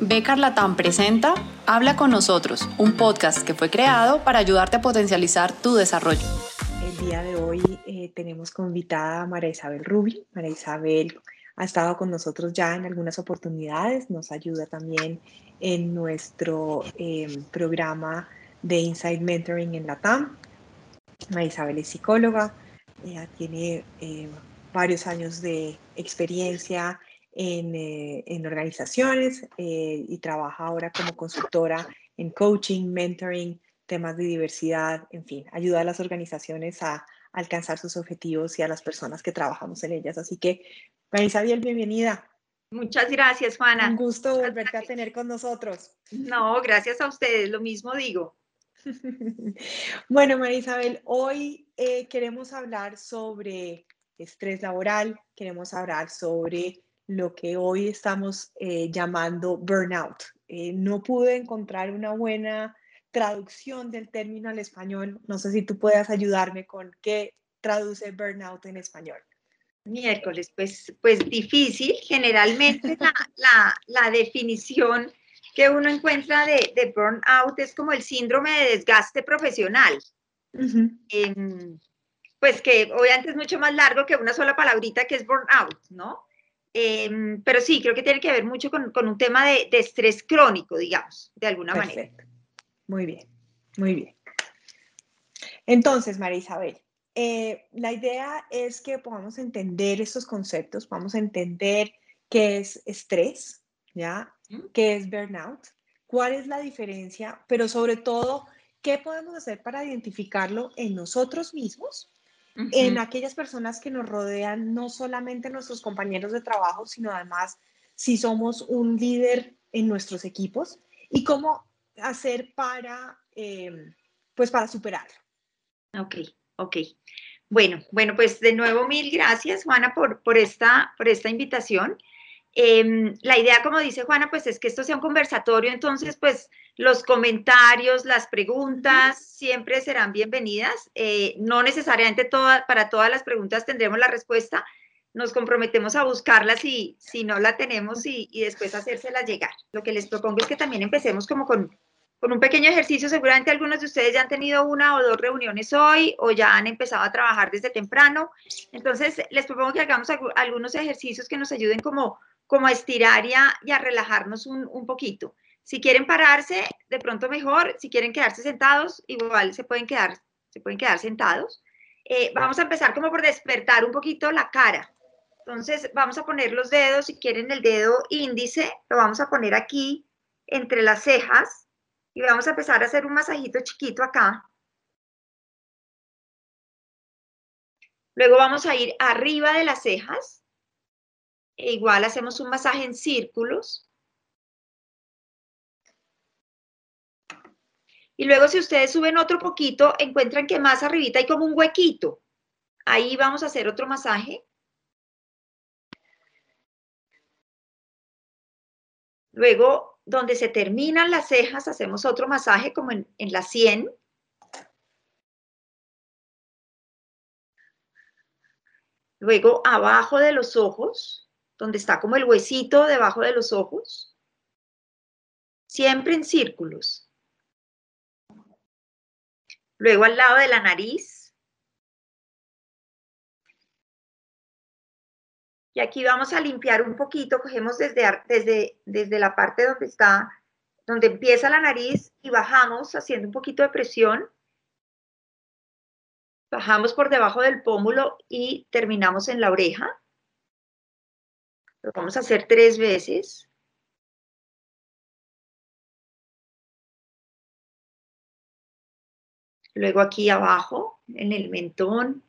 Becar Latam presenta Habla con nosotros, un podcast que fue creado para ayudarte a potencializar tu desarrollo. El día de hoy eh, tenemos como invitada a María Isabel Rubio. María Isabel ha estado con nosotros ya en algunas oportunidades, nos ayuda también en nuestro em, programa de Inside Mentoring en Latam. María Isabel es psicóloga, ella tiene eh, varios años de experiencia eh, en, organizaciones eh, y trabaja ahora como consultora en coaching, mentoring, temas de diversidad, en fin, ayuda a las organizaciones a alcanzar sus objetivos y a las personas que trabajamos en ellas. Así que, María Isabel, bienvenida. Muchas gracias, Juana. Un gusto volverte a tener con nosotros. No, gracias a ustedes, lo mismo digo. bueno, María Isabel, hoy eh, queremos hablar sobre estrés laboral, queremos hablar sobre lo que hoy estamos eh, llamando burnout. Eh, no pude encontrar una buena traducción del término al español. No sé si tú puedas ayudarme con qué traduce burnout en español. Miércoles, pues, pues difícil. Generalmente la, la, definición que uno encuentra de, de, burnout es como el síndrome de desgaste profesional. Em, pues que obviamente es mucho más largo que una sola palabrita que es burnout, ¿no? Em, pero sí, creo que tiene que ver mucho con, un tema de, estrés crónico, digamos, de alguna manera. Muy bien, muy bien. Entonces, María Isabel, eh, la idea es que podamos entender estos conceptos, podamos entender qué es estrés, ¿ya? ¿Qué es burnout? ¿Cuál es la diferencia? Pero sobre todo, ¿qué podemos hacer para identificarlo en nosotros mismos en aquellas personas que nos rodean, no solamente nuestros compañeros de trabajo, sino además si somos un líder en nuestros equipos y cómo hacer para, em, pues para superarlo. Ok, ok. Bueno, bueno, pues de nuevo mil gracias, Juana, por, por, esta, por esta invitación. Em, la idea, como dice Juana, pues es que esto sea un conversatorio, entonces, pues los comentarios, las preguntas siempre serán bienvenidas. Eh, no necesariamente para todas las preguntas tendremos la respuesta. Nos comprometemos a buscarlas y si no la tenemos y, después hacérselas llegar. Lo que les propongo es que también empecemos como con, con un pequeño ejercicio. Seguramente algunos de ustedes ya han tenido una o dos reuniones hoy o ya han empezado a trabajar desde temprano. Entonces, les propongo que hagamos algunos ejercicios que nos ayuden como como a estirar y a, relajarnos un, poquito. Si quieren pararse, de pronto mejor. Si quieren quedarse sentados, igual se pueden quedar, se pueden quedar sentados. Eh, vamos a empezar como por despertar un poquito la cara. Entonces, vamos a poner los dedos, si quieren el dedo índice, lo vamos a poner aquí entre las cejas y vamos a empezar a hacer un masajito chiquito acá. Luego vamos a ir arriba de las cejas e igual hacemos un masaje en círculos. Y luego si ustedes suben otro poquito, encuentran que más arribita hay como un huequito. Ahí vamos a hacer otro masaje. Luego, donde se terminan las cejas, hacemos otro masaje como en, en la sien. Luego, abajo de los ojos donde está como el huesito debajo de los ojos. Siempre en círculos. Luego al lado de la nariz. Y aquí vamos a limpiar un poquito, cogemos desde, desde, desde la parte donde está, donde empieza la nariz y bajamos haciendo un poquito de presión. Bajamos por debajo del pómulo y terminamos en la oreja. Lo vamos a hacer tres veces. Luego aquí abajo, en el mentón,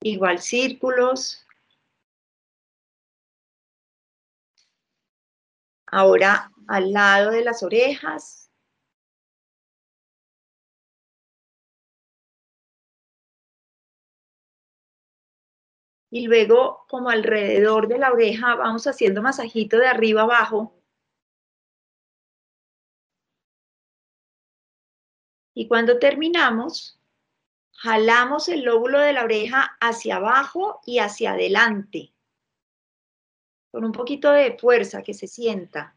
igual círculos. Ahora al lado de las orejas. Y luego como alrededor de la oreja vamos haciendo masajito de arriba abajo. Y cuando terminamos, jalamos el lóbulo de la oreja hacia abajo y hacia adelante, con un poquito de fuerza que se sienta.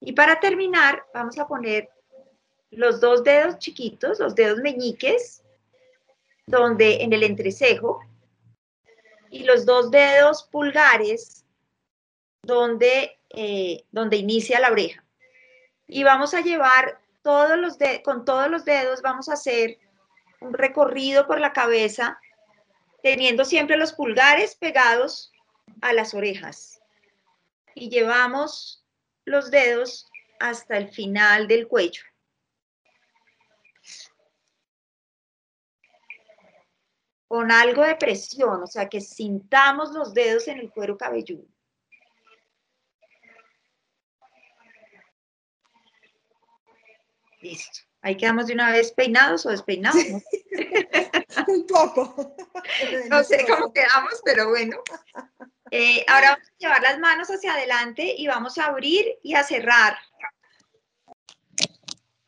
Y para terminar, vamos a poner los dos dedos chiquitos, los dedos meñiques, donde en el entrecejo, y los dos dedos pulgares, donde, eh, donde inicia la oreja. Y vamos a llevar todos los con todos los dedos, vamos a hacer un recorrido por la cabeza, teniendo siempre los pulgares pegados a las orejas. Y llevamos los dedos hasta el final del cuello. Con algo de presión, o sea, que sintamos los dedos en el cuero cabelludo. Listo. Ahí quedamos de una vez peinados o despeinados. Un poco. no sé cómo quedamos, pero bueno. Eh, ahora vamos a llevar las manos hacia adelante y vamos a abrir y a cerrar.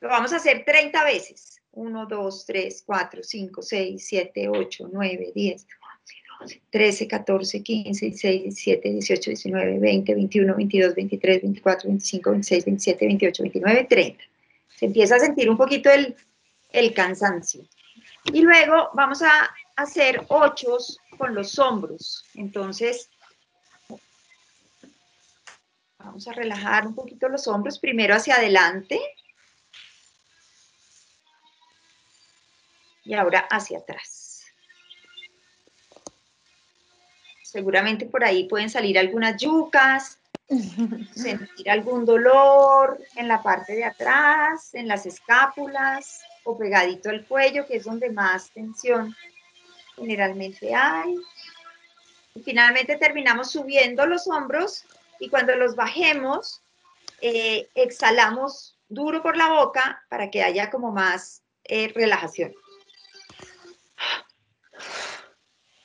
Lo vamos a hacer 30 veces. 1, 2, 3, 4, 5, 6, 7, 8, 9, 10, 11, 13, 14, 15, 16, 17, 18, 19, 20, 21, 22, 23, 24, 25, 26, 27, 28, 29, 30. Se empieza a sentir un poquito el, el cansancio. Y luego vamos a hacer ochos con los hombros. Entonces, vamos a relajar un poquito los hombros, primero hacia adelante. Y ahora hacia atrás. Seguramente por ahí pueden salir algunas yucas, sentir algún dolor en la parte de atrás, en las escápulas o pegadito al cuello, que es donde más tensión generalmente hay. Y finalmente terminamos subiendo los hombros y cuando los bajemos, eh, exhalamos duro por la boca para que haya como más eh, relajación.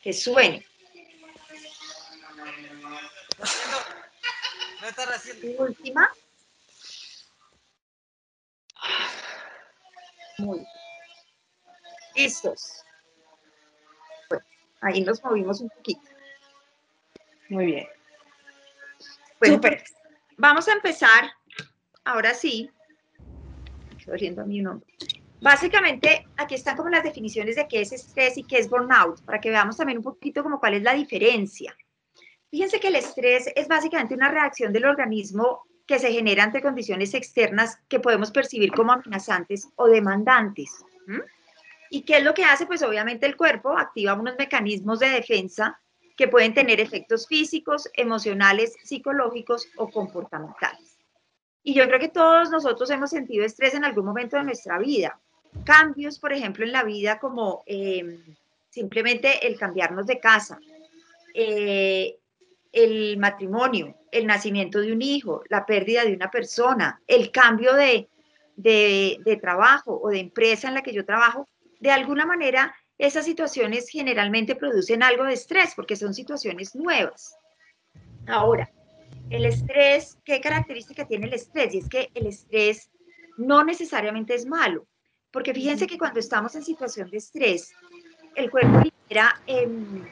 Que suene. Última. Muy Listos. ahí nos movimos un poquito. Muy bien. Bueno, pues, vamos a empezar. Ahora sí. Estoy a mi nombre. Básicamente, aquí están como las definiciones de qué es estrés y qué es burnout, para que veamos también un poquito como cuál es la diferencia. Fíjense que el estrés es básicamente una reacción del organismo que se genera ante condiciones externas que podemos percibir como amenazantes o demandantes. ¿Y qué es lo que hace? Pues obviamente el cuerpo activa unos mecanismos de defensa que pueden tener efectos físicos, emocionales, psicológicos o comportamentales. Y yo creo que todos nosotros hemos sentido estrés en algún momento de nuestra vida. Cambios, por ejemplo, en la vida como eh, simplemente el cambiarnos de casa, eh, el matrimonio, el nacimiento de un hijo, la pérdida de una persona, el cambio de, trabajo o de empresa en la que yo trabajo, de alguna manera esas situaciones generalmente producen algo de estrés porque son situaciones nuevas. Ahora, el estrés, ¿qué característica tiene el estrés? Y es que el estrés no necesariamente es malo, porque fíjense que cuando estamos en situación de estrés, el cuerpo libera em,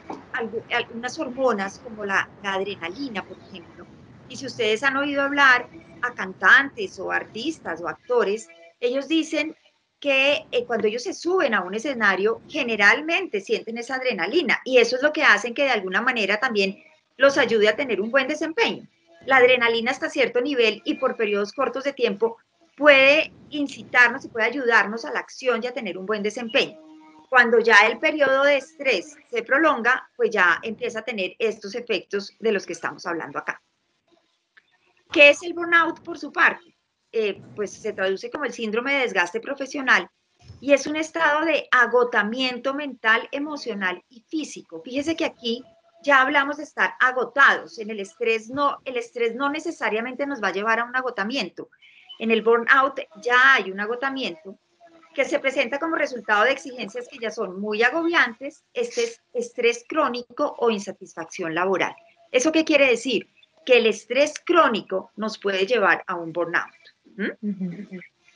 algunas hormonas como la, adrenalina, por ejemplo. Y si ustedes han oído hablar a cantantes o artistas o actores, ellos dicen que eh, cuando ellos se suben a un escenario, generalmente sienten esa adrenalina y eso es lo que hacen que de alguna manera también los ayude a tener un buen desempeño. La adrenalina hasta cierto nivel y por periodos cortos de tiempo puede incitarnos y puede ayudarnos a la acción y a tener un buen desempeño. Cuando ya el periodo de estrés se prolonga, pues ya empieza a tener estos efectos de los que estamos hablando acá. ¿Qué es el burnout por su parte? Eh, pues se traduce como el síndrome de desgaste profesional y es un estado de agotamiento mental, emocional y físico. Fíjese que aquí ya hablamos de estar agotados. En el estrés no, el estrés no necesariamente nos va a llevar a un agotamiento. En el burnout ya hay un agotamiento que se presenta como resultado de exigencias que ya son muy agobiantes, este es estrés crónico o insatisfacción laboral. ¿Eso qué quiere decir? Que el estrés crónico nos puede llevar a un burnout.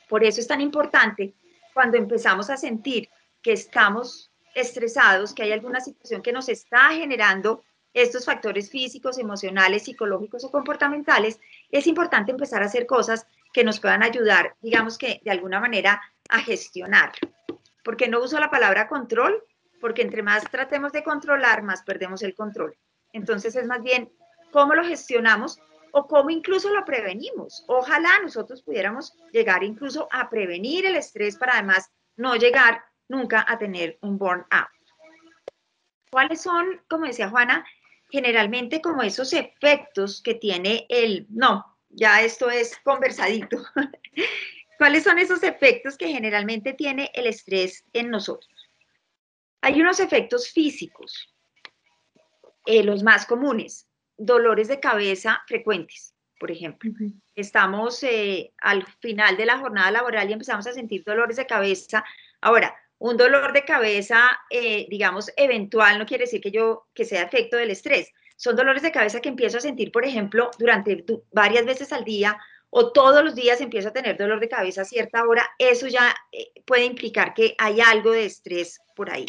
Por eso es tan importante cuando empezamos a sentir que estamos estresados, que hay alguna situación que nos está generando estos factores físicos, emocionales, psicológicos o comportamentales, es importante empezar a hacer cosas que nos puedan ayudar, digamos que de alguna manera, a gestionar. Porque no uso la palabra control, porque entre más tratemos de controlar, más perdemos el control. Entonces es más bien cómo lo gestionamos o cómo incluso lo prevenimos. Ojalá nosotros pudiéramos llegar incluso a prevenir el estrés para además no llegar nunca a tener un burnout. ¿Cuáles son, como decía Juana, generalmente como esos efectos que tiene el, no, ya esto es conversadito. ¿Cuáles son esos efectos que generalmente tiene el estrés en nosotros? Hay unos efectos físicos, eh, los más comunes, dolores de cabeza frecuentes, por ejemplo. Estamos eh, al final de la jornada laboral y empezamos a sentir dolores de cabeza. Ahora, un dolor de cabeza, eh, digamos, eventual, no quiere decir que yo, que sea efecto del estrés son dolores de cabeza que empiezo a sentir, por ejemplo, durante varias veces al día o todos los días empiezo a tener dolor de cabeza a cierta hora, eso ya eh, puede implicar que hay algo de estrés por ahí.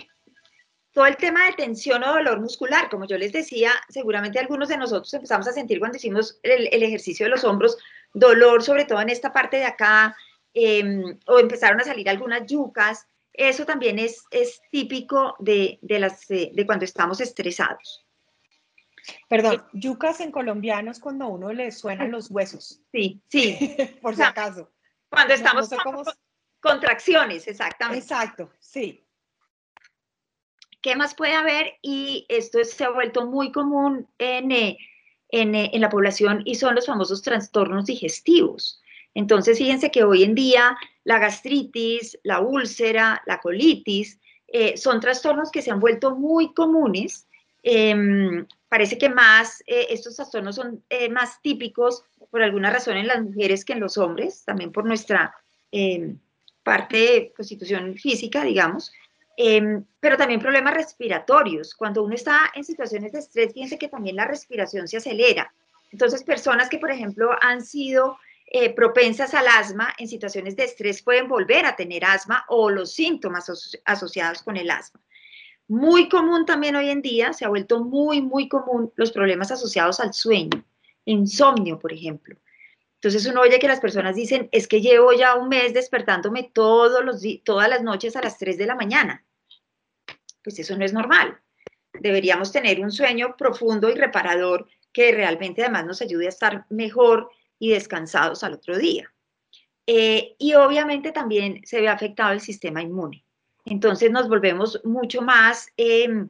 Todo el tema de tensión o dolor muscular, como yo les decía, seguramente algunos de nosotros empezamos a sentir cuando hicimos el, ejercicio de los hombros, dolor sobre todo en esta parte de acá, em, o empezaron a salir algunas yucas, eso también es, es típico de, de, las, de cuando estamos estresados. Perdón, yucas en colombiano es cuando a uno le suenan los huesos. Sí, sí. Por si acaso. Cuando estamos con contracciones, exactamente. Exacto, sí. ¿Qué más puede haber? Y esto se ha vuelto muy común en, eh, en, eh, en la población y son los famosos trastornos digestivos. Entonces, fíjense que hoy en día la gastritis, la úlcera, la colitis, eh, son trastornos que se han vuelto muy comunes Em, parece que más, eh, estos trastornos son eh, más típicos por alguna razón en las mujeres que en los hombres, también por nuestra em, parte de constitución física, digamos, em, pero también problemas respiratorios. Cuando uno está en situaciones de estrés, fíjense que también la respiración se acelera. Entonces, personas que, por ejemplo, han sido eh, propensas al asma en situaciones de estrés pueden volver a tener asma o los síntomas asociados con el asma. Muy común también hoy en día, se ha vuelto muy, muy común los problemas asociados al sueño, insomnio, por ejemplo. Entonces uno oye que las personas dicen, es que llevo ya un mes despertándome todos los, todas las noches a las 3 de la mañana. Pues eso no es normal. Deberíamos tener un sueño profundo y reparador que realmente además nos ayude a estar mejor y descansados al otro día. Eh, y obviamente también se ve afectado el sistema inmune entonces nos volvemos mucho más, em,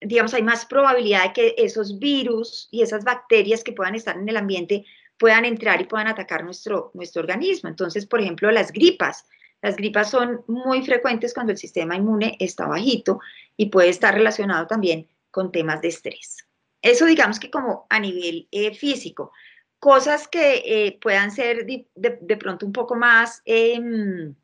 digamos, hay más probabilidad de que esos virus y esas bacterias que puedan estar en el ambiente puedan entrar y puedan atacar nuestro, nuestro organismo. Entonces, por ejemplo, las gripas. Las gripas son muy frecuentes cuando el sistema inmune está bajito y puede estar relacionado también con temas de estrés. Eso digamos que como a nivel eh, físico. Cosas que eh, puedan ser de, pronto un poco más... Em,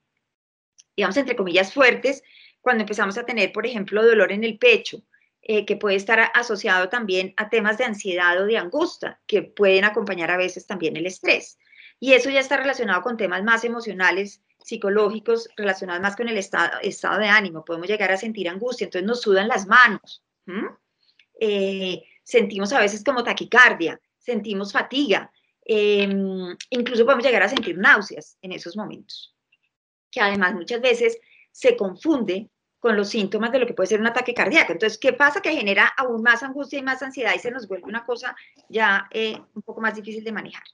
digamos, entre comillas, fuertes, cuando empezamos a tener, por ejemplo, dolor en el pecho, eh, que puede estar asociado también a temas de ansiedad o de angustia, que pueden acompañar a veces también el estrés. Y eso ya está relacionado con temas más emocionales, psicológicos, relacionados más con el estado, estado de ánimo. Podemos llegar a sentir angustia, entonces nos sudan las manos. Eh, sentimos a veces como taquicardia, sentimos fatiga, em, incluso podemos llegar a sentir náuseas en esos momentos que además muchas veces se confunde con los síntomas de lo que puede ser un ataque cardíaco. Entonces, ¿qué pasa? Que genera aún más angustia y más ansiedad y se nos vuelve una cosa ya eh, un poco más difícil de manejar.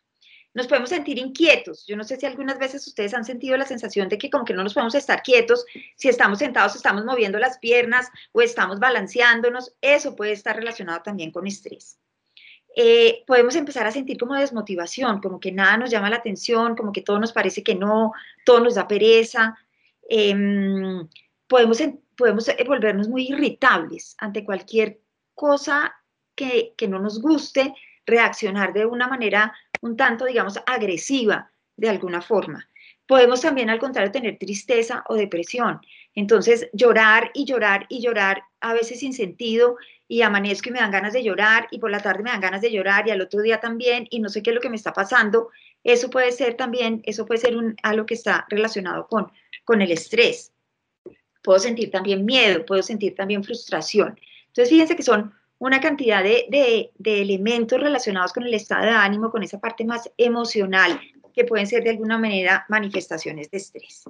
Nos podemos sentir inquietos. Yo no sé si algunas veces ustedes han sentido la sensación de que como que no nos podemos estar quietos, si estamos sentados estamos moviendo las piernas o estamos balanceándonos, eso puede estar relacionado también con estrés. Eh, podemos empezar a sentir como desmotivación, como que nada nos llama la atención, como que todo nos parece que no, todo nos da pereza. Em, podemos, podemos volvernos muy irritables ante cualquier cosa que, que no nos guste, reaccionar de una manera un tanto, digamos, agresiva de alguna forma. Podemos también, al contrario, tener tristeza o depresión. Entonces, llorar y llorar y llorar, a veces sin sentido, y amanezco y me dan ganas de llorar, y por la tarde me dan ganas de llorar, y al otro día también, y no sé qué es lo que me está pasando. Eso puede ser también, eso puede ser un, algo que está relacionado con, con el estrés. Puedo sentir también miedo, puedo sentir también frustración. Entonces, fíjense que son una cantidad de, de, de elementos relacionados con el estado de ánimo, con esa parte más emocional, que pueden ser de alguna manera manifestaciones de estrés.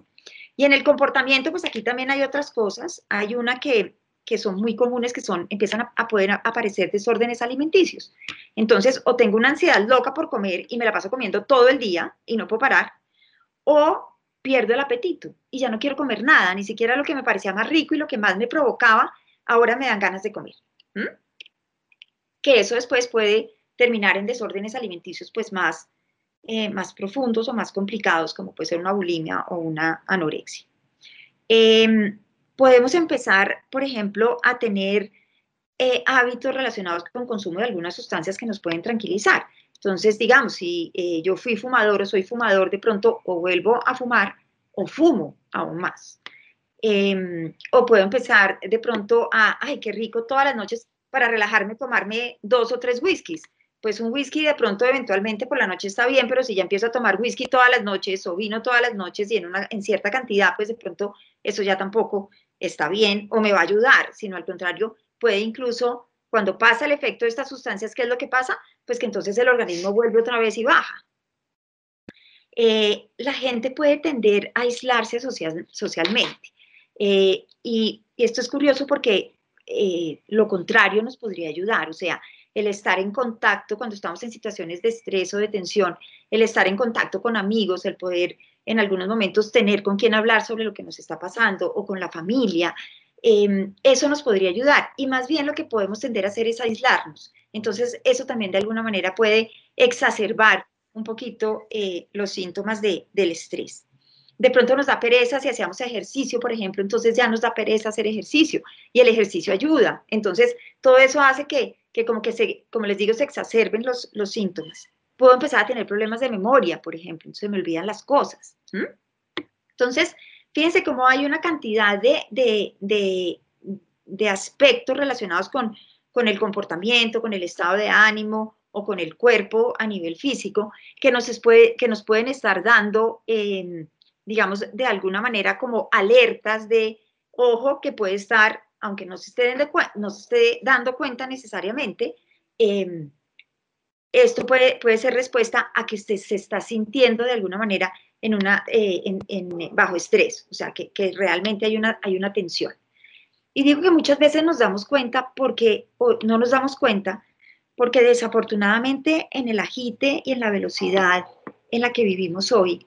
Y en el comportamiento, pues aquí también hay otras cosas. Hay una que, que son muy comunes, que son, empiezan a, poder aparecer desórdenes alimenticios. Entonces, o tengo una ansiedad loca por comer y me la paso comiendo todo el día y no puedo parar, o pierdo el apetito y ya no quiero comer nada, ni siquiera lo que me parecía más rico y lo que más me provocaba, ahora me dan ganas de comer. Que eso después puede terminar en desórdenes alimenticios pues más, eh, más profundos o más complicados, como puede ser una bulimia o una anorexia. Em, podemos empezar, por ejemplo, a tener eh, hábitos relacionados con consumo de algunas sustancias que nos pueden tranquilizar. Entonces, digamos, si eh, yo fui fumador o soy fumador, de pronto o vuelvo a fumar o fumo aún más. Em, o puedo empezar de pronto a, ay, qué rico, todas las noches para relajarme, tomarme dos o tres whiskies. Pues un whisky de pronto eventualmente por la noche está bien, pero si ya empiezo a tomar whisky todas las noches o vino todas las noches y en, una, en cierta cantidad, pues de pronto eso ya tampoco está bien o me va a ayudar, sino al contrario, puede incluso, cuando pasa el efecto de estas sustancias, ¿qué es lo que pasa? Pues que entonces el organismo vuelve otra vez y baja. Eh, la gente puede tender a aislarse socialmente. Eh, y, esto es curioso porque eh, lo contrario nos podría ayudar, o sea, el estar en contacto cuando estamos en situaciones de estrés o de tensión, el estar en contacto con amigos, el poder en algunos momentos tener con quien hablar sobre lo que nos está pasando o con la familia, Em, eso nos podría ayudar. Y más bien lo que podemos tender a hacer es aislarnos. Entonces, eso también de alguna manera puede exacerbar un poquito eh, los síntomas del estrés. De pronto nos da pereza si hacemos ejercicio, por ejemplo, entonces ya nos da pereza hacer ejercicio y el ejercicio ayuda. Entonces, todo eso hace que, como que se, como les digo, se exacerben los, los síntomas. Puedo empezar a tener problemas de memoria, por ejemplo, entonces me olvidan las cosas. Entonces, Fíjense cómo hay una cantidad de, aspectos relacionados con, el comportamiento, con el estado de ánimo o con el cuerpo a nivel físico que nos, que nos pueden estar dando, em, digamos, de alguna manera como alertas de, ojo, que puede estar, aunque no se esté, no esté dando cuenta necesariamente, em, esto puede, puede ser respuesta a que usted se está sintiendo de alguna manera en una, eh, bajo estrés, o sea, que, realmente hay una, hay una tensión. Y digo que muchas veces nos damos cuenta porque, no nos damos cuenta, porque desafortunadamente en el agite y en la velocidad en la que vivimos hoy,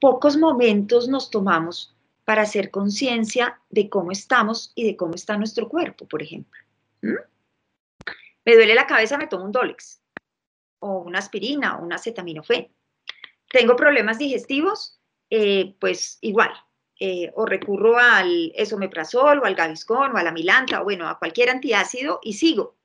pocos momentos nos tomamos para hacer conciencia de cómo estamos y de cómo está nuestro cuerpo, por ejemplo. ¿Mm? Me duele la cabeza, me tomo un Dolex, o una aspirina, o una acetaminofén tengo problemas digestivos, eh, pues igual, eh, o recurro al esomeprazol o al gaviscon o a la milanta o bueno, a cualquier antiácido y sigo.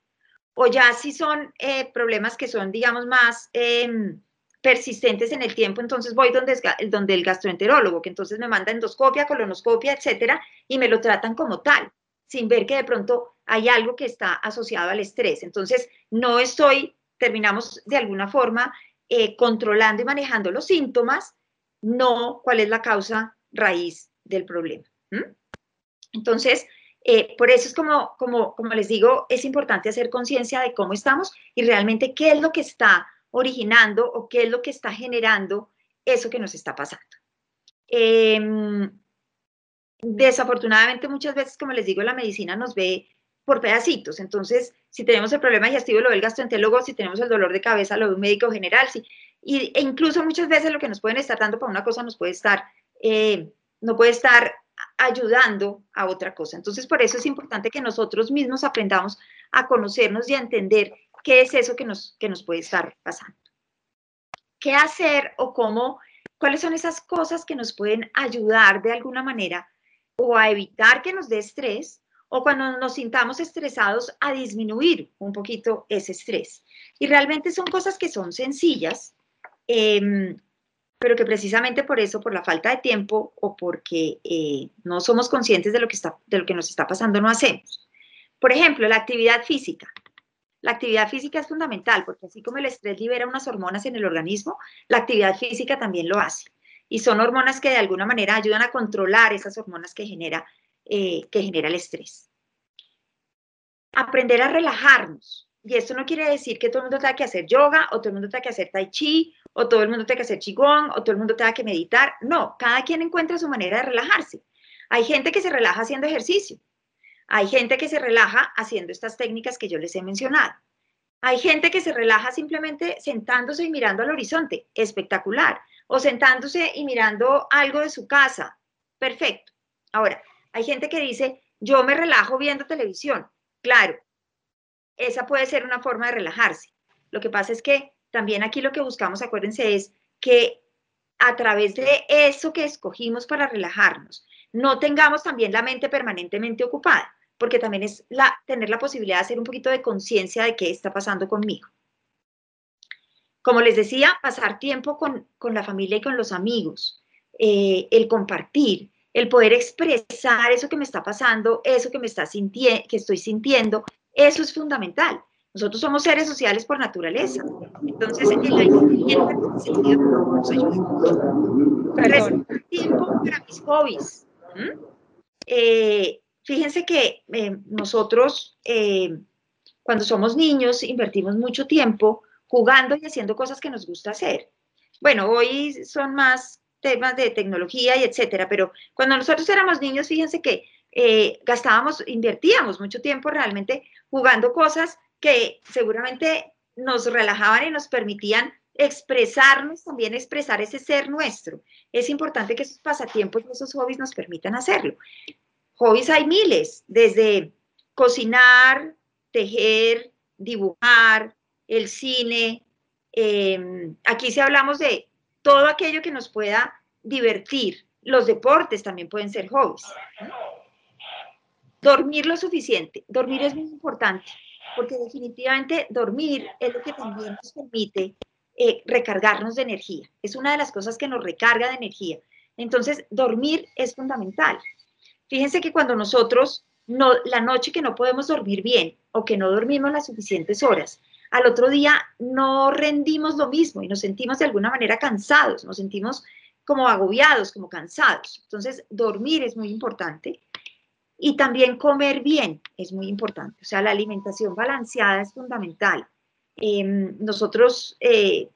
O ya si son eh, problemas que son, digamos, más em, persistentes en el tiempo, entonces voy donde, donde el gastroenterólogo, que entonces me manda endoscopia, colonoscopia, etcétera, y me lo tratan como tal, sin ver que de pronto hay algo que está asociado al estrés. Entonces, no estoy, terminamos de alguna forma eh, controlando y manejando los síntomas, no cuál es la causa raíz del problema. Entonces, eh, por eso es como, como, como les digo, es importante hacer conciencia de cómo estamos y realmente qué es lo que está originando o qué es lo que está generando eso que nos está pasando. Em, desafortunadamente, muchas veces, como les digo, la medicina nos ve por pedacitos. Entonces, si tenemos el problema digestivo, lo ve el gastroenterólogo, si tenemos el dolor de cabeza, lo ve un médico general, sí. y, e incluso muchas veces lo que nos pueden estar dando para una cosa nos puede estar, eh, no puede estar ayudando a otra cosa. Entonces, por eso es importante que nosotros mismos aprendamos a conocernos y a entender qué es eso que nos, que nos puede estar pasando. ¿Qué hacer o cómo, cuáles son esas cosas que nos pueden ayudar de alguna manera o a evitar que nos dé estrés o cuando nos sintamos estresados a disminuir un poquito ese estrés. Y realmente son cosas que son sencillas, em, pero que precisamente por eso, por la falta de tiempo o porque eh, no somos conscientes de lo, que está, de lo que nos está pasando, no hacemos. Por ejemplo, la actividad física. La actividad física es fundamental porque así como el estrés libera unas hormonas en el organismo, la actividad física también lo hace. Y son hormonas que de alguna manera ayudan a controlar esas hormonas que genera eh, que genera el estrés. Aprender a relajarnos. Y esto no quiere decir que todo el mundo tenga que hacer yoga, o todo el mundo tenga que hacer tai chi, o todo el mundo tenga que hacer chigón, o todo el mundo tenga que meditar. No, cada quien encuentra su manera de relajarse. Hay gente que se relaja haciendo ejercicio. Hay gente que se relaja haciendo estas técnicas que yo les he mencionado. Hay gente que se relaja simplemente sentándose y mirando al horizonte. Espectacular. O sentándose y mirando algo de su casa. Perfecto. Ahora, hay gente que dice, yo me relajo viendo televisión. Claro, esa puede ser una forma de relajarse. Lo que pasa es que también aquí lo que buscamos, acuérdense, es que a través de eso que escogimos para relajarnos, no tengamos también la mente permanentemente ocupada, porque también es la, tener la posibilidad de hacer un poquito de conciencia de qué está pasando conmigo. Como les decía, pasar tiempo con, la familia y con los amigos, eh, el compartir, el poder expresar eso que me está pasando, eso que me está sintiendo, que estoy sintiendo, eso es fundamental. Nosotros somos seres sociales por naturaleza. Entonces, el aislamiento sentido nos ayuda tiempo para mis hobbies. Eh, fíjense que eh, nosotros, eh, cuando somos niños, invertimos mucho tiempo jugando y haciendo cosas que nos gusta hacer. Bueno, hoy son más temas de tecnología y etcétera, pero cuando nosotros éramos niños, fíjense que gastábamos, invertíamos mucho tiempo realmente jugando cosas que seguramente nos relajaban y nos permitían expresarnos, también expresar ese ser nuestro. Es importante que esos pasatiempos y esos hobbies nos permitan hacerlo. Hobbies hay miles, desde cocinar, tejer, dibujar, el cine. Em, aquí sí hablamos de todo aquello que nos pueda divertir. Los deportes también pueden ser hobbies. Dormir lo suficiente. Dormir es muy importante porque definitivamente dormir es lo que también nos permite eh, recargarnos de energía. Es una de las cosas que nos recarga de energía. Entonces, dormir es fundamental. Fíjense que cuando nosotros, no, la noche que no podemos dormir bien o que no dormimos las suficientes horas, al otro día no rendimos lo mismo y nos sentimos de alguna manera cansados, nos sentimos como agobiados, como cansados. Entonces, dormir es muy importante. Y también comer bien es muy importante, o sea, la alimentación balanceada es fundamental. Em, nosotros, eh,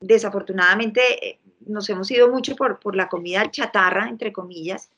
desafortunadamente, eh, nos hemos ido mucho por, por, la comida chatarra, entre comillas,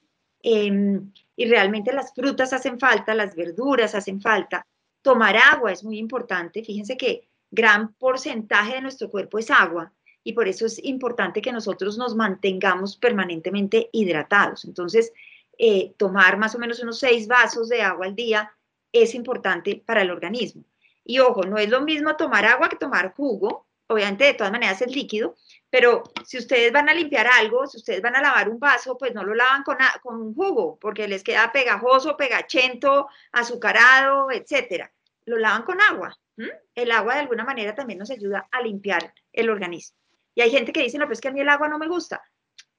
em, y realmente las frutas hacen falta, las verduras hacen falta. Tomar agua es muy importante. Fíjense que gran porcentaje de nuestro cuerpo es agua y por eso es importante que nosotros nos mantengamos permanentemente hidratados. Entonces, eh, tomar más o menos unos seis vasos de agua al día es importante para el organismo. Y ojo, no es lo mismo tomar agua que tomar jugo, obviamente de todas maneras es líquido, pero si ustedes van a limpiar algo, si ustedes van a lavar un vaso, pues no lo lavan con, con un jugo, porque les queda pegajoso, pegachento, azucarado, etcétera. Lo lavan con agua. El agua de alguna manera también nos ayuda a limpiar el organismo. Y hay gente que dice, no, pues que a mí el agua no me gusta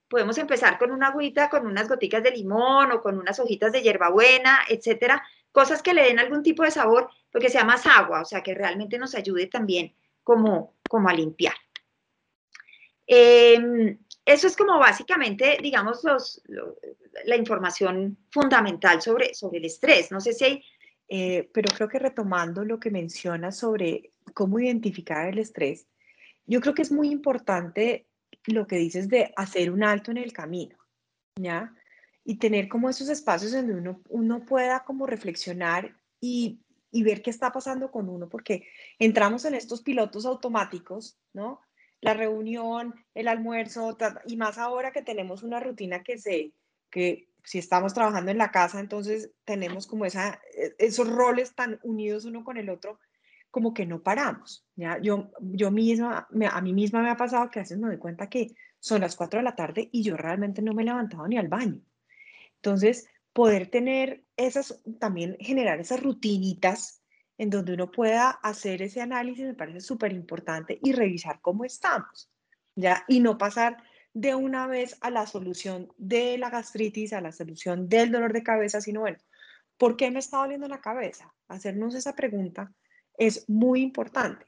podemos empezar con una agüita, con unas goticas de limón o con unas hojitas de hierbabuena, etcétera, cosas que le den algún tipo de sabor, porque sea más agua, o sea, que realmente nos ayude también como, como a limpiar. Em, eso es como básicamente, digamos, los, la información fundamental sobre, sobre el estrés. No sé si hay... Eh, pero creo que retomando lo que mencionas sobre cómo identificar el estrés, yo creo que es muy importante lo que dices de hacer un alto en el camino, ¿ya? Y tener como esos espacios donde uno, uno pueda como reflexionar y, y ver qué está pasando con uno, porque entramos en estos pilotos automáticos, ¿no? La reunión, el almuerzo, y más ahora que tenemos una rutina que se, que si estamos trabajando en la casa, entonces tenemos como esa, e, esos roles tan unidos uno con el otro, como que no paramos. ¿ya? Yo, yo misma, a mí misma me ha pasado que a veces me doy cuenta que son las 4 de la tarde y yo realmente no me he levantado ni al baño. Entonces, poder tener esas, también generar esas rutinitas en donde uno pueda hacer ese análisis me parece súper importante y revisar cómo estamos, ¿ya? Y no pasar de una vez a la solución de la gastritis, a la solución del dolor de cabeza, sino bueno, ¿por qué me está doliendo la cabeza? Hacernos esa pregunta es muy importante.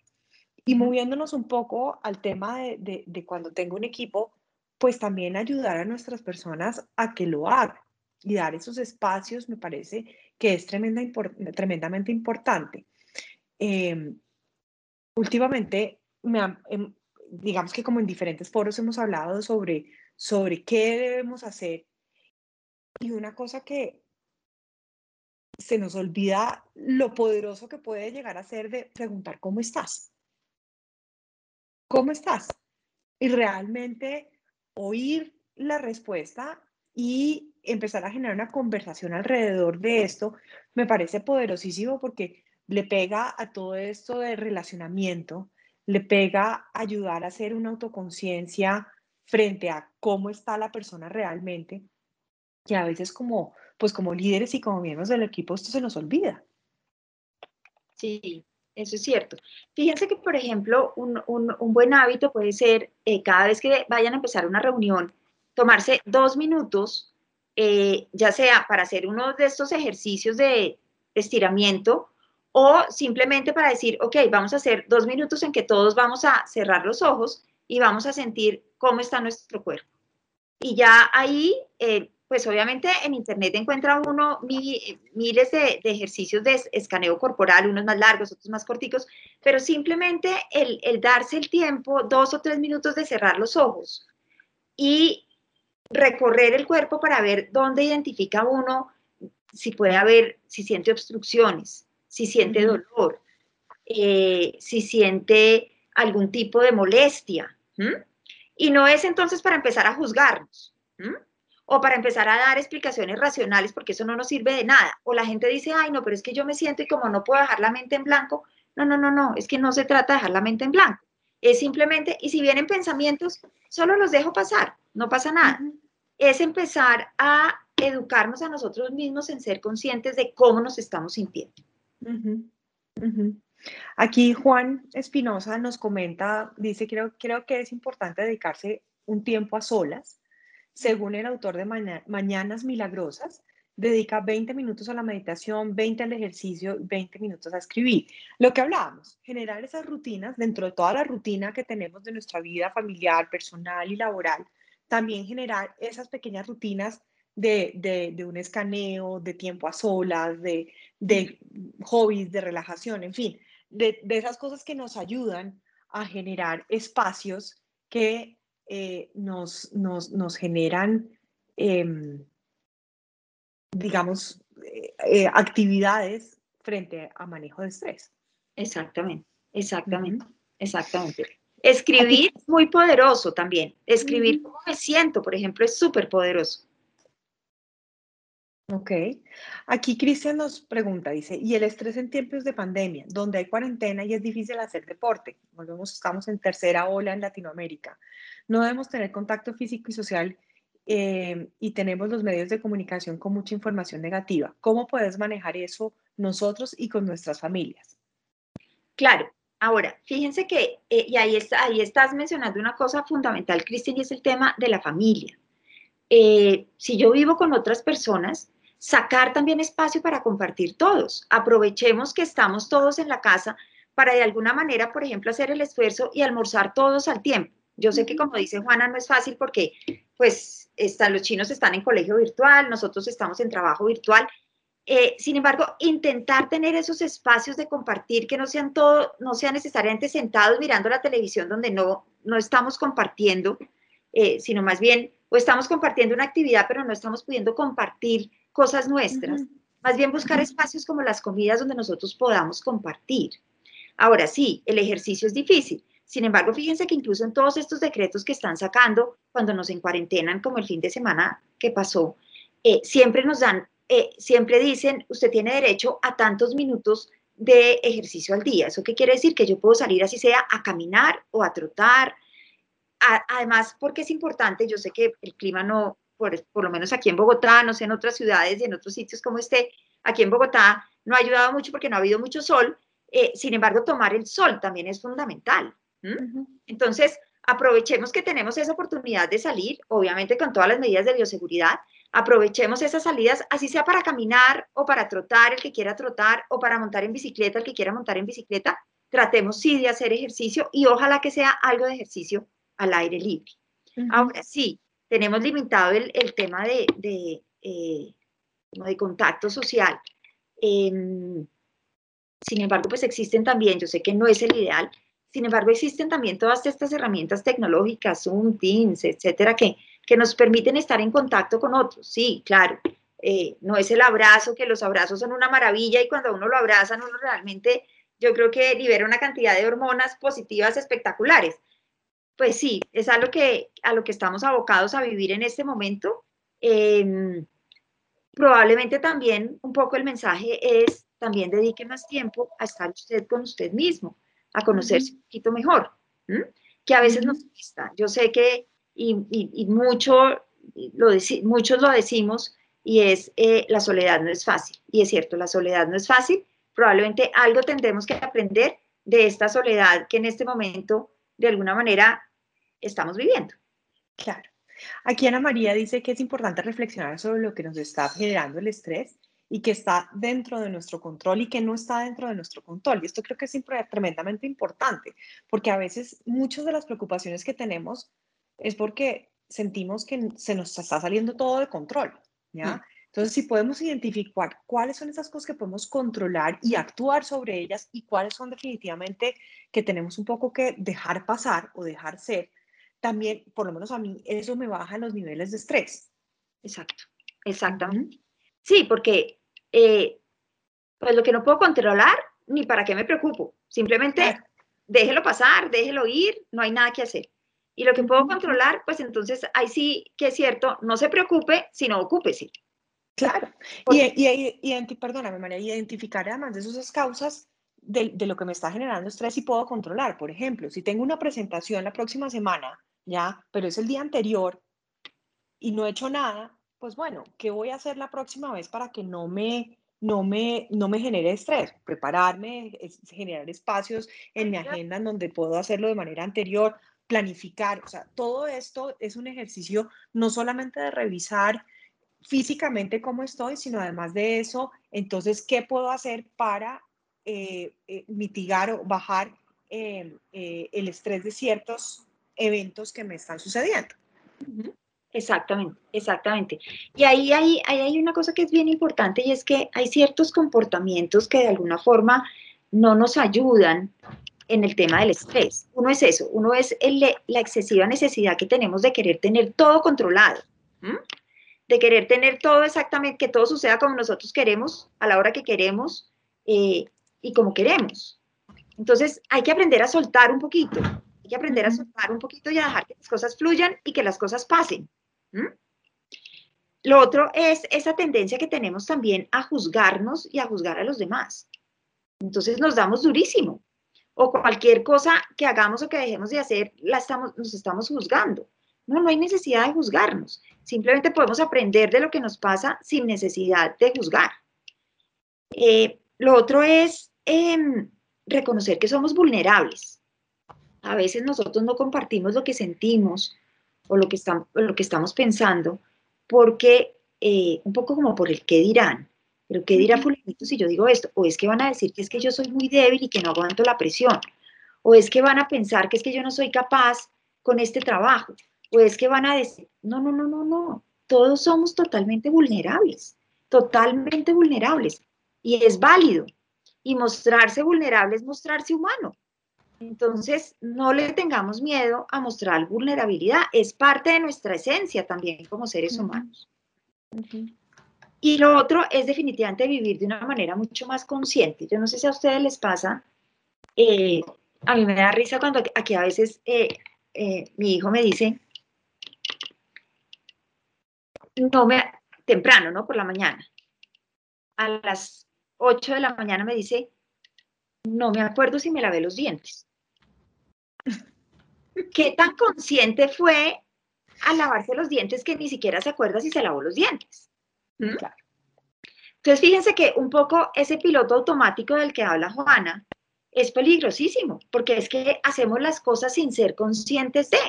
Y moviéndonos un poco al tema de, cuando tengo un equipo, pues también ayudar a nuestras personas a que lo hagan y dar esos espacios me parece que es tremenda, tremendamente importante. Em, últimamente, me em, digamos que como en diferentes foros hemos hablado sobre, sobre qué debemos hacer. Y una cosa que se nos olvida lo poderoso que puede llegar a ser de preguntar cómo estás. ¿Cómo estás? Y realmente oír la respuesta y empezar a generar una conversación alrededor de esto me parece poderosísimo porque le pega a todo esto de relacionamiento, le pega ayudar a hacer una autoconciencia frente a cómo está la persona realmente, que a veces como, pues como líderes y como miembros del equipo esto se nos olvida. Sí, eso es cierto. Fíjense que, por ejemplo, un, buen hábito puede ser eh, cada vez que vayan a empezar una reunión, tomarse dos minutos, eh, ya sea para hacer uno de estos ejercicios de estiramiento o simplemente para decir, ok, vamos a hacer dos minutos en que todos vamos a cerrar los ojos y vamos a sentir cómo está nuestro cuerpo. Y ya ahí, eh, pues obviamente en internet encuentra uno miles de, ejercicios de escaneo corporal, unos más largos, otros más corticos, pero simplemente el, el darse el tiempo, dos o tres minutos de cerrar los ojos y recorrer el cuerpo para ver dónde identifica uno si puede haber, si siente obstrucciones, si siente dolor, eh, si siente algún tipo de molestia. Y no es entonces para empezar a juzgarnos o para empezar a dar explicaciones racionales porque eso no nos sirve de nada. O la gente dice, ay, no, pero es que yo me siento y como no puedo dejar la mente en blanco. No, no, no, no, es que no se trata de dejar la mente en blanco. Es simplemente, y si vienen pensamientos, solo los dejo pasar, no pasa nada. Es empezar a educarnos a nosotros mismos en ser conscientes de cómo nos estamos sintiendo. Aquí Juan Espinosa nos comenta, dice, creo, creo que es importante dedicarse un tiempo a solas. Según el autor de Mañanas Milagrosas, dedica 20 minutos a la meditación, 20 al ejercicio, 20 minutos a escribir. Lo que hablábamos, generar esas rutinas dentro de toda la rutina que tenemos de nuestra vida familiar, personal y laboral, también generar esas pequeñas rutinas de, un escaneo, de tiempo a solas, de, hobbies, de relajación, en fin, de, esas cosas que nos ayudan a generar espacios que eh, nos, nos, generan, em, digamos, eh, eh, actividades frente a manejo de estrés. Exactamente, exactamente, exactamente. Escribir es muy poderoso también. Escribir cómo me siento, por ejemplo, es súper poderoso. Ok. Aquí Cristian nos pregunta, dice, ¿y el estrés en tiempos de pandemia, donde hay cuarentena y es difícil hacer deporte? Volvemos, estamos en tercera ola en Latinoamérica. No debemos tener contacto físico y social eh, y tenemos los medios de comunicación con mucha información negativa. ¿Cómo puedes manejar eso nosotros y con nuestras familias? Claro. Ahora, fíjense que, eh, y ahí, está, ahí estás mencionando una cosa fundamental, Cristian, y es el tema de la familia. Eh, si yo vivo con otras personas, sacar también espacio para compartir todos. Aprovechemos que estamos todos en la casa para de alguna manera, por ejemplo, hacer el esfuerzo y almorzar todos al tiempo. Yo sé que como dice Juana no es fácil porque pues están, los chinos están en colegio virtual, nosotros estamos en trabajo virtual. Eh, sin embargo, intentar tener esos espacios de compartir que no sean todo, no sean necesariamente sentados mirando la televisión donde no, no estamos compartiendo, eh, sino más bien o estamos compartiendo una actividad, pero no estamos pudiendo compartir cosas nuestras. Más bien buscar espacios como las comidas donde nosotros podamos compartir. Ahora sí, el ejercicio es difícil. Sin embargo, fíjense que incluso en todos estos decretos que están sacando cuando nos encuarentenan, como el fin de semana que pasó, eh, siempre nos dan, eh, siempre dicen, usted tiene derecho a tantos minutos de ejercicio al día. ¿Eso qué quiere decir? Que yo puedo salir así sea a caminar o a trotar además, porque es importante, yo sé que el clima no, por, lo menos aquí en Bogotá, no sé en otras ciudades y en otros sitios como este, aquí en Bogotá no ha ayudado mucho porque no ha habido mucho sol, eh, sin embargo, tomar el sol también es fundamental. Entonces, aprovechemos que tenemos esa oportunidad de salir, obviamente con todas las medidas de bioseguridad, aprovechemos esas salidas, así sea para caminar o para trotar el que quiera trotar o para montar en bicicleta el que quiera montar en bicicleta, tratemos sí de hacer ejercicio y ojalá que sea algo de ejercicio al aire libre. Ahora sí, tenemos limitado el, tema de, de, eh, de contacto social. Em, sin embargo, pues existen también, yo sé que no es el ideal, Sin embargo, existen también todas estas herramientas tecnológicas, Zoom, Teams, etcétera, que, que nos permiten estar en contacto con otros. Sí, claro, eh, no es el abrazo, que los abrazos son una maravilla y cuando uno lo abraza, uno realmente, yo creo que libera una cantidad de hormonas positivas espectaculares. Pues sí, es algo que, a lo que estamos abocados a vivir en este momento. Em, probablemente también un poco el mensaje es, también dedique más tiempo a estar usted con usted mismo, a conocerse un poquito mejor, que a veces nos cuesta. Yo sé que, y, y, muchos lo decimos, y es eh, la soledad no es fácil. Y es cierto, la soledad no es fácil. Probablemente algo tendremos que aprender de esta soledad que en este momento, de alguna manera, estamos viviendo. Claro. Aquí Ana María dice que es importante reflexionar sobre lo que nos está generando el estrés y que está dentro de nuestro control y que no está dentro de nuestro control. Y esto creo que es tremendamente importante, porque a veces muchas de las preocupaciones que tenemos es porque sentimos que se nos está saliendo todo de control. ¿ya? Mm. Entonces, si podemos identificar cuáles son esas cosas que podemos controlar y actuar sobre ellas y cuáles son definitivamente que tenemos un poco que dejar pasar o dejar ser, también, por lo menos a mí, eso me baja los niveles de estrés. Exacto, exactamente. Sí, porque eh, pues lo que no puedo controlar, ni para qué me preocupo. Simplemente déjelo pasar, déjelo ir, no hay nada que hacer. Y lo que puedo controlar, pues entonces ahí sí que es cierto, no se preocupe, sino ocúpese. Claro. Y, y, y, perdóname, María, identificar además de esas causas de, de, lo que me está generando estrés y puedo controlar. Por ejemplo, si tengo una presentación la próxima semana, ya, pero es el día anterior y no he hecho nada, pues bueno, ¿qué voy a hacer la próxima vez para que no me, no me, no me genere estrés? Prepararme, generar espacios en mi agenda en donde puedo hacerlo de manera anterior planificar, o sea, todo esto es un ejercicio no solamente de revisar físicamente cómo estoy, sino además de eso, entonces, ¿qué puedo hacer para eh, eh, mitigar o bajar eh, el estrés de ciertos eventos que me están sucediendo? Exactamente, exactamente. Y ahí, ahí, ahí hay una cosa que es bien importante y es que hay ciertos comportamientos que de alguna forma no nos ayudan en el tema del estrés. Uno es eso, uno es la excesiva necesidad que tenemos de querer tener todo controlado, de querer tener todo exactamente, que todo suceda como nosotros queremos, a la hora que queremos eh, y como queremos. Entonces hay que aprender a soltar un poquito, hay que aprender a soltar un poquito y a dejar que las cosas fluyan y que las cosas pasen. Lo otro es esa tendencia que tenemos también a juzgarnos y a juzgar a los demás. Entonces nos damos durísimo o cualquier cosa que hagamos o que dejemos de hacer, la estamos, nos estamos juzgando. No, no hay necesidad de juzgarnos. Simplemente podemos aprender de lo que nos pasa sin necesidad de juzgar. Eh, lo otro es em, reconocer que somos vulnerables. A veces nosotros no compartimos lo que sentimos o lo que, lo que estamos pensando porque eh, un poco como por el qué dirán. Pero ¿qué dirá fulanito si yo digo esto? O es que van a decir que es que yo soy muy débil y que no aguanto la presión. O es que van a pensar que es que yo no soy capaz con este trabajo. O es que van a decir, no, no, no, no, no. Todos somos totalmente vulnerables, totalmente vulnerables. Y es válido. Y mostrarse vulnerable es mostrarse humano. Entonces, no le tengamos miedo a mostrar vulnerabilidad. Es parte de nuestra esencia también como seres humanos. Y lo otro es definitivamente vivir de una manera mucho más consciente. Yo no sé si a ustedes les pasa, eh, a mí me da risa cuando aquí a veces eh, eh, mi hijo me dice, no me, temprano, ¿no? Por la mañana. A las 8 de la mañana me dice, no me acuerdo si me lavé los dientes. ¿Qué tan consciente fue al lavarse los dientes que ni siquiera se acuerda si se lavó los dientes? ¿Mm? Entonces, fíjense que un poco ese piloto automático del que habla Juana es peligrosísimo, porque es que hacemos las cosas sin ser conscientes de.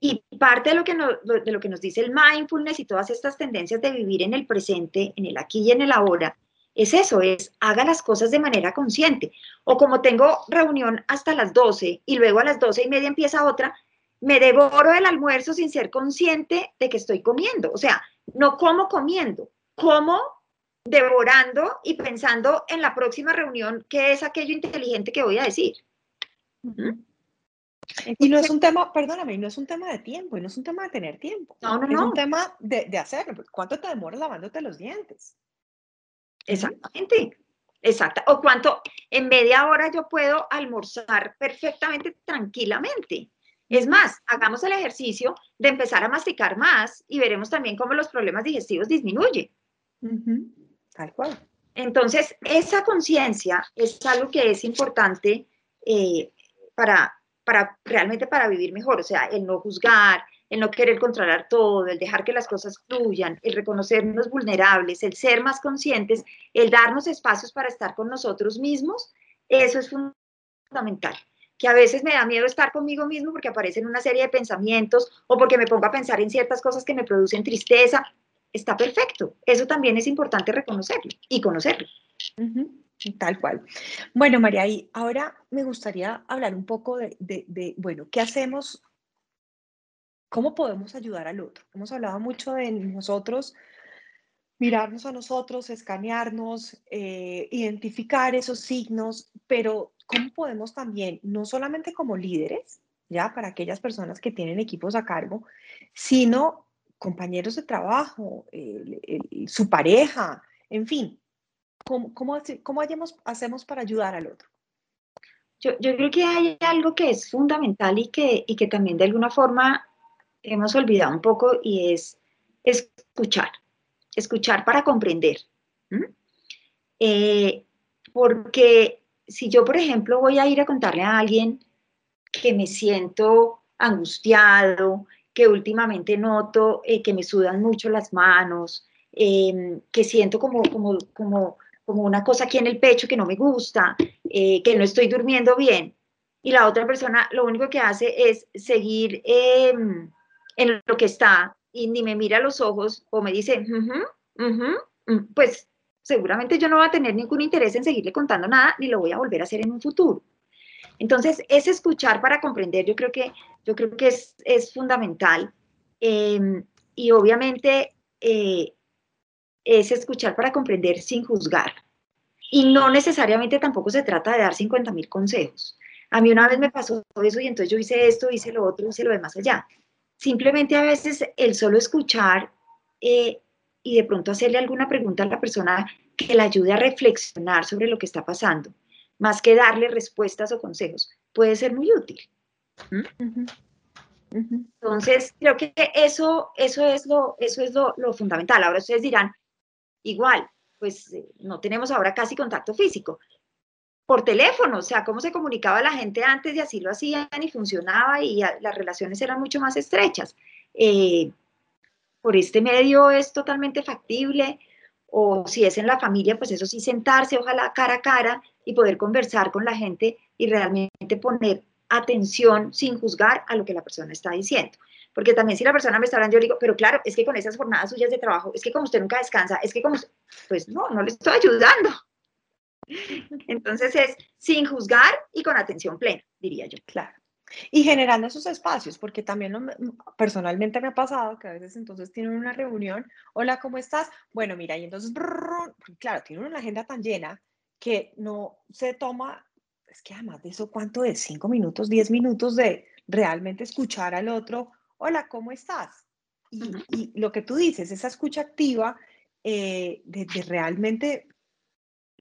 Y parte de lo, que de lo que nos dice el mindfulness y todas estas tendencias de vivir en el presente, en el aquí y en el ahora, es eso, es haga las cosas de manera consciente. O como tengo reunión hasta las 12 y luego a las 12 y media empieza otra, me devoro el almuerzo sin ser consciente de que estoy comiendo. O sea, no como comiendo, como devorando y pensando en la próxima reunión qué es aquello inteligente que voy a decir. Y no es un tema, perdóname, no es un tema de tiempo, y no es un tema de tener tiempo. No, no, es no. un tema de, de hacerlo. ¿Cuánto te demoras lavándote los dientes? Exactamente. Exacto. O cuánto, en media hora yo puedo almorzar perfectamente tranquilamente. Es más, hagamos el ejercicio de empezar a masticar más y veremos también cómo los problemas digestivos disminuyen. Tal cual. Entonces, esa conciencia es algo que es importante eh, para, para realmente para vivir mejor, o sea, el no juzgar, el no querer controlar todo, el dejar que las cosas fluyan, el reconocernos vulnerables, el ser más conscientes, el darnos espacios para estar con nosotros mismos, eso es fundamental. Que a veces me da miedo estar conmigo mismo porque aparecen una serie de pensamientos o porque me pongo a pensar en ciertas cosas que me producen tristeza. Está perfecto. Eso también es importante reconocerlo y conocerlo. Tal cual. Bueno, María, y ahora me gustaría hablar un poco de, de, bueno, ¿qué hacemos ¿Cómo podemos ayudar al otro? Hemos hablado mucho de nosotros, mirarnos a nosotros, escanearnos, eh, identificar esos signos, pero ¿cómo podemos también, no solamente como líderes, ya para aquellas personas que tienen equipos a cargo, sino compañeros de trabajo, su pareja, en fin, ¿cómo, cómo, cómo hacemos para ayudar al otro? Yo, yo, creo que hay algo que es fundamental y que, y que también de alguna forma hemos olvidado un poco y es escuchar, escuchar para comprender. Eh, porque si yo, por ejemplo, voy a ir a contarle a alguien que me siento angustiado, que últimamente noto eh, que me sudan mucho las manos, em, que siento como, como, como, como una cosa aquí en el pecho que no me gusta, eh, que no estoy durmiendo bien, y la otra persona lo único que hace es seguir em, en lo que está y ni me mira a los ojos o me dice, pues seguramente yo no voy a tener ningún interés en seguirle contando nada ni lo voy a volver a hacer en un futuro. Entonces, es escuchar para comprender, yo creo que, yo creo que es, es fundamental. Em, y obviamente eh, es escuchar para comprender sin juzgar. Y no necesariamente tampoco se trata de dar 50 mil consejos. A mí una vez me pasó eso y entonces yo hice esto, hice lo otro, hice lo demás allá. Simplemente a veces el solo escuchar eh, y de pronto hacerle alguna pregunta a la persona que la ayude a reflexionar sobre lo que está pasando, más que darle respuestas o consejos, puede ser muy útil. ¿Mm? Entonces, creo que eso, eso es, lo, eso es lo, lo fundamental. Ahora ustedes dirán, igual, pues eh, no tenemos ahora casi contacto físico, por teléfono, o sea, cómo se comunicaba la gente antes y así lo hacían y funcionaba y las relaciones eran mucho más estrechas. Eh, por este medio es totalmente factible, o si es en la familia, pues eso sí, sentarse, ojalá cara a cara y poder conversar con la gente y realmente poner atención sin juzgar a lo que la persona está diciendo. Porque también si la persona me está hablando, yo digo, pero claro, es que con esas jornadas suyas de trabajo, es que como usted nunca descansa, es que como, pues no, no le estoy ayudando. Entonces es sin juzgar y con atención plena, diría yo. Claro. Y generando esos espacios, porque también personalmente me ha pasado que a veces entonces tienen una reunión, hola, ¿cómo estás? Bueno, mira, y entonces, claro, tienen una agenda tan llena que no se toma, es que además de eso, ¿cuánto es? ¿Cinco minutos, diez minutos de realmente escuchar al otro? Hola, ¿cómo estás? Y, lo que tú dices, esa escucha activa de realmente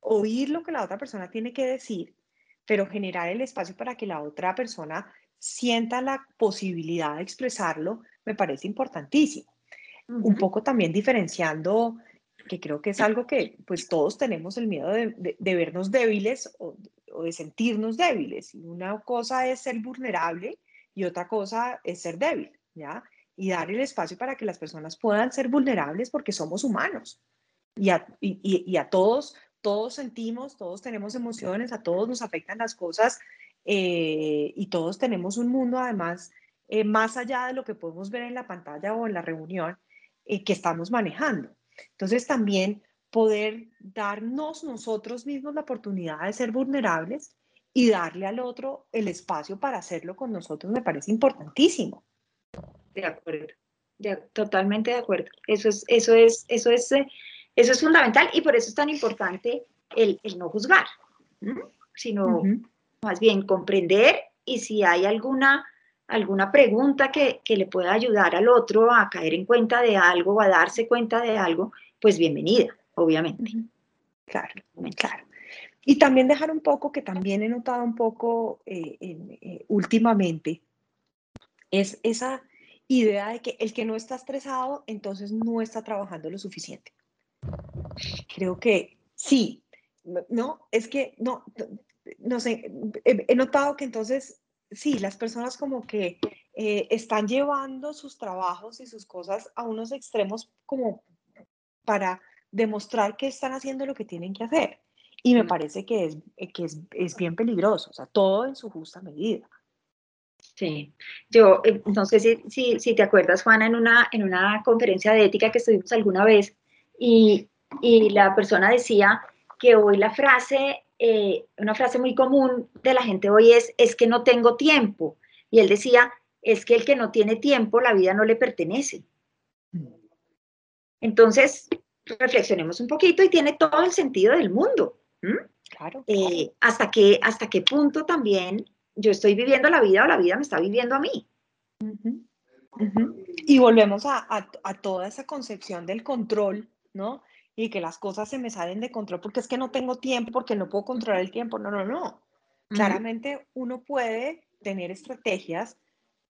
oír lo que la otra persona tiene que decir, pero generar el espacio para que la otra persona sienta la posibilidad de expresarlo, me parece importantísimo. Un poco también diferenciando, que creo que es algo que pues todos tenemos el miedo de, vernos débiles o, o, de sentirnos débiles. Una cosa es ser vulnerable y otra cosa es ser débil, ¿ya? Y dar el espacio para que las personas puedan ser vulnerables porque somos humanos. Y a, y, y a todos todos sentimos, todos tenemos emociones, a todos nos afectan las cosas eh, y todos tenemos un mundo además eh, más allá de lo que podemos ver en la pantalla o en la reunión eh, que estamos manejando. Entonces también poder darnos nosotros mismos la oportunidad de ser vulnerables y darle al otro el espacio para hacerlo con nosotros me parece importantísimo. De acuerdo, totalmente de acuerdo. Eso es, eso es, eso es eso es fundamental y por eso es tan importante el, no juzgar, sino más bien comprender y si hay alguna, alguna pregunta que, que le pueda ayudar al otro a caer en cuenta de algo o a darse cuenta de algo, pues bienvenida, obviamente. Claro, claro. Y también dejar un poco, que también he notado un poco eh, eh, últimamente, es esa idea de que el que no está estresado, entonces no está trabajando lo suficiente. Creo que sí, no, es que no, no sé, he, notado que entonces sí, las personas como que eh, están llevando sus trabajos y sus cosas a unos extremos como para demostrar que están haciendo lo que tienen que hacer. Y me parece que es, que es, es bien peligroso, o sea, todo en su justa medida. Sí, yo eh, no sé si, si, si, te acuerdas, Juana, en una, en una conferencia de ética que estuvimos alguna vez y, y la persona decía que hoy la frase, eh, una frase muy común de la gente hoy es, es que no tengo tiempo. Y él decía, es que el que no tiene tiempo, la vida no le pertenece. Entonces, reflexionemos un poquito y tiene todo el sentido del mundo. Claro. Eh, hasta, qué, ¿Hasta qué punto también yo estoy viviendo la vida o la vida me está viviendo a mí? Y volvemos a, a, toda esa concepción del control, ¿no? Y que las cosas se me salen de control porque es que no tengo tiempo, porque no puedo controlar el tiempo. No, no, no. Claramente uno puede tener estrategias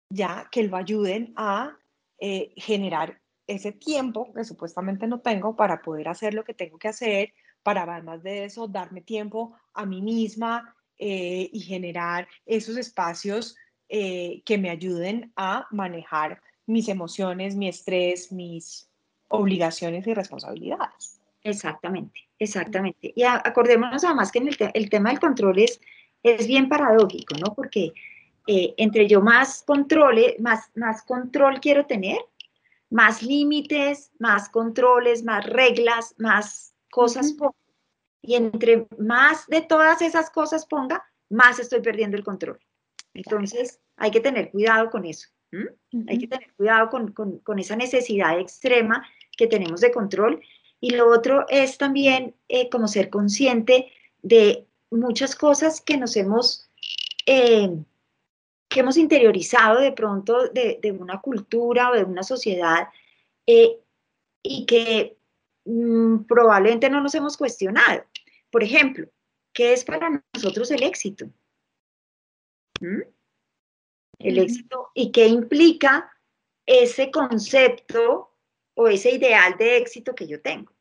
ya que lo ayuden a eh, generar ese tiempo que supuestamente no tengo para poder hacer lo que tengo que hacer, para además de eso darme tiempo a mí misma eh, y generar esos espacios eh, que me ayuden a manejar mis emociones, mi estrés, mis obligaciones y responsabilidades. Exactamente, exactamente. Y acordémonos además que en el, tema del control es, es bien paradójico, ¿no? Porque eh, entre yo más controle, más, más control quiero tener, más límites, más controles, más reglas, más cosas ponga. Y entre más de todas esas cosas ponga, más estoy perdiendo el control. Entonces, hay que tener cuidado con eso. Hay que tener cuidado con, con, esa necesidad extrema que tenemos de control. Y lo otro es también eh, como ser consciente de muchas cosas que nos hemos eh, que hemos interiorizado de pronto de, una cultura o de una sociedad eh, y que mm, probablemente no nos hemos cuestionado. Por ejemplo, ¿qué es para nosotros el éxito? ¿Mm? El éxito y qué implica ese concepto o ese ideal de éxito que yo tengo.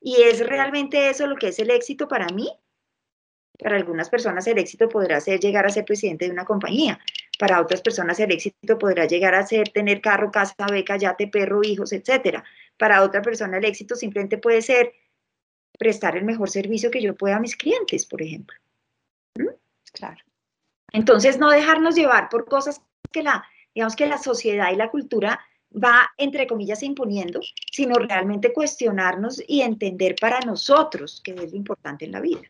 ¿Y es realmente eso lo que es el éxito para mí? Para algunas personas el éxito podrá ser llegar a ser presidente de una compañía. Para otras personas el éxito podrá llegar a ser tener carro, casa, beca, yate, perro, hijos, etc. Para otra persona el éxito simplemente puede ser prestar el mejor servicio que yo pueda a mis clientes, por ejemplo. ¿Mm? Claro. Entonces, no dejarnos llevar por cosas que la, digamos que la sociedad y la cultura va, entre comillas, imponiendo, sino realmente cuestionarnos y entender para nosotros qué es lo importante en la vida.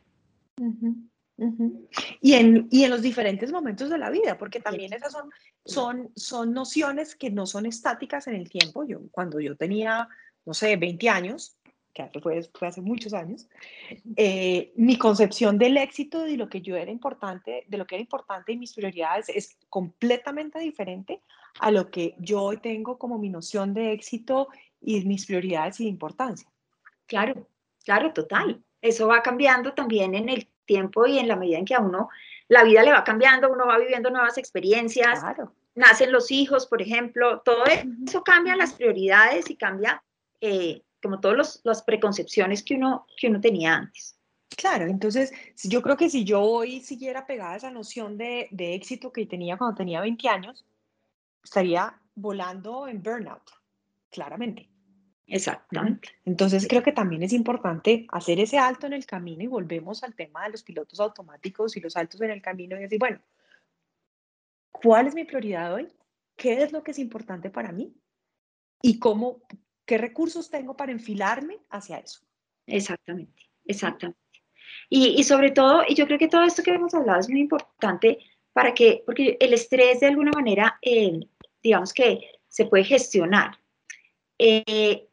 Y, en, y en los diferentes momentos de la vida, porque también esas son, son, son nociones que no son estáticas en el tiempo. Yo, cuando yo tenía, no sé, 20 años, que fue, fue hace muchos años, eh, mi concepción del éxito y lo que yo era importante, de lo que era importante y mis prioridades es completamente diferente a lo que yo hoy tengo como mi noción de éxito y mis prioridades y de importancia. Claro, claro, total eso va cambiando también en el tiempo y en la medida en que a uno la vida le va cambiando, uno va viviendo nuevas experiencias, nacen los hijos, por ejemplo, todo eso cambia las prioridades y cambia eh, como todas las preconcepciones que uno, que uno tenía antes. Claro, entonces yo creo que si yo hoy siguiera pegada a esa noción de, de éxito que tenía cuando tenía 20 años, estaría volando en burnout, claramente. Exactamente. Entonces creo que también es importante hacer ese alto en el camino y volvemos al tema de los pilotos automáticos y los altos en el camino y decir, bueno, ¿cuál es mi prioridad hoy? ¿Qué es lo que es importante para mí? ¿Y cómo, qué recursos tengo para enfilarme hacia eso? Exactamente, exactamente. Y, sobre todo, y yo creo que todo esto que hemos hablado es muy importante para que, porque el estrés de alguna manera, eh, digamos que se puede gestionar. Eh,